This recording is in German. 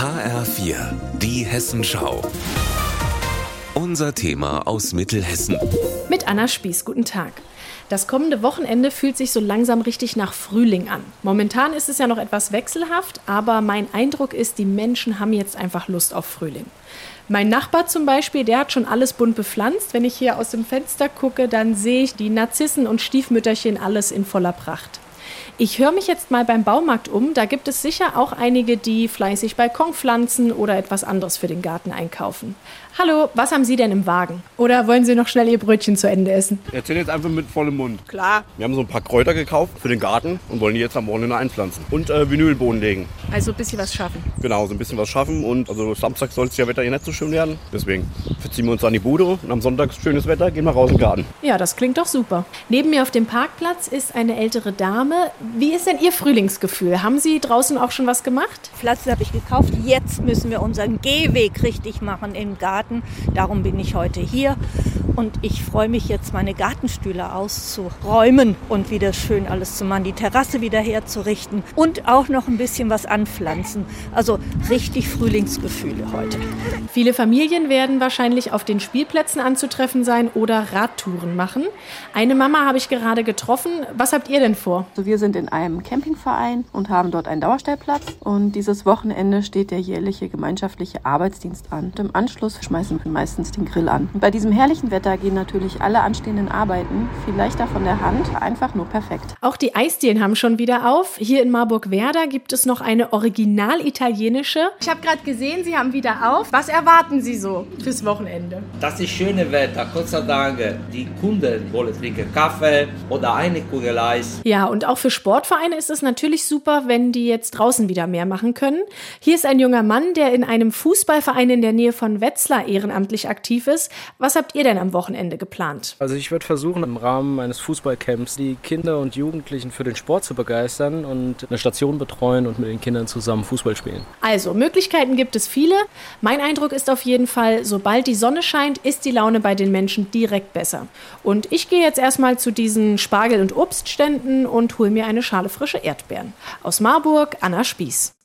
HR4, die Hessenschau. Unser Thema aus Mittelhessen. Mit Anna Spieß, guten Tag. Das kommende Wochenende fühlt sich so langsam richtig nach Frühling an. Momentan ist es ja noch etwas wechselhaft, aber mein Eindruck ist, die Menschen haben jetzt einfach Lust auf Frühling. Mein Nachbar zum Beispiel, der hat schon alles bunt bepflanzt. Wenn ich hier aus dem Fenster gucke, dann sehe ich die Narzissen und Stiefmütterchen alles in voller Pracht. Ich höre mich jetzt mal beim Baumarkt um. Da gibt es sicher auch einige, die fleißig Balkon pflanzen oder etwas anderes für den Garten einkaufen. Hallo, was haben Sie denn im Wagen? Oder wollen Sie noch schnell Ihr Brötchen zu Ende essen? Erzähl jetzt einfach mit vollem Mund. Klar. Wir haben so ein paar Kräuter gekauft für den Garten und wollen die jetzt am Wochenende einpflanzen. Und äh, Vinylbohnen legen. Also ein bisschen was schaffen. Genau, so ein bisschen was schaffen. Und also Samstag soll es ja Wetter hier nicht so schön werden. Deswegen verziehen wir uns an die Bude und am Sonntag ist schönes Wetter, gehen wir raus in den Garten. Ja, das klingt doch super. Neben mir auf dem Parkplatz ist eine ältere Dame. Wie ist denn Ihr Frühlingsgefühl? Haben Sie draußen auch schon was gemacht? Pflanzen habe ich gekauft. Jetzt müssen wir unseren Gehweg richtig machen im Garten. Darum bin ich heute hier. Und ich freue mich jetzt, meine Gartenstühle auszuräumen und wieder schön alles zu machen, die Terrasse wieder herzurichten und auch noch ein bisschen was anpflanzen. Also richtig Frühlingsgefühle heute. Viele Familien werden wahrscheinlich auf den Spielplätzen anzutreffen sein oder Radtouren machen. Eine Mama habe ich gerade getroffen. Was habt ihr denn vor? Also wir sind in einem Campingverein und haben dort einen Dauerstellplatz. Und dieses Wochenende steht der jährliche gemeinschaftliche Arbeitsdienst an. Und im Anschluss schmeißen wir meistens den Grill an. Und bei diesem herrlichen Wetter gehen natürlich alle anstehenden Arbeiten viel leichter von der Hand, einfach nur perfekt. Auch die Eisdielen haben schon wieder auf. Hier in Marburg-Werder gibt es noch eine original italienische. Ich habe gerade gesehen, Sie haben wieder auf. Was erwarten Sie so fürs Wochenende? Das ist schöne Wetter, Gott sei Dank. Die Kunden wollen trinken Kaffee oder eine Kugel Eis. Ja, und auch für Sportvereine ist es natürlich super, wenn die jetzt draußen wieder mehr machen können. Hier ist ein junger Mann, der in einem Fußballverein in der Nähe von Wetzlar ehrenamtlich aktiv ist. Was habt ihr denn am Wochenende geplant? Also ich würde versuchen, im Rahmen eines Fußballcamps die Kinder und Jugendlichen für den Sport zu begeistern und eine Station betreuen und mit den Kindern zusammen Fußball spielen. Also, Möglichkeiten gibt es viele. Mein Eindruck ist auf jeden Fall, sobald die Sonne scheint, ist die Laune bei den Menschen direkt besser. Und ich gehe jetzt erstmal zu diesen Spargel- und Obstständen und hole mir eine Schale frische Erdbeeren. Aus Marburg, Anna Spieß.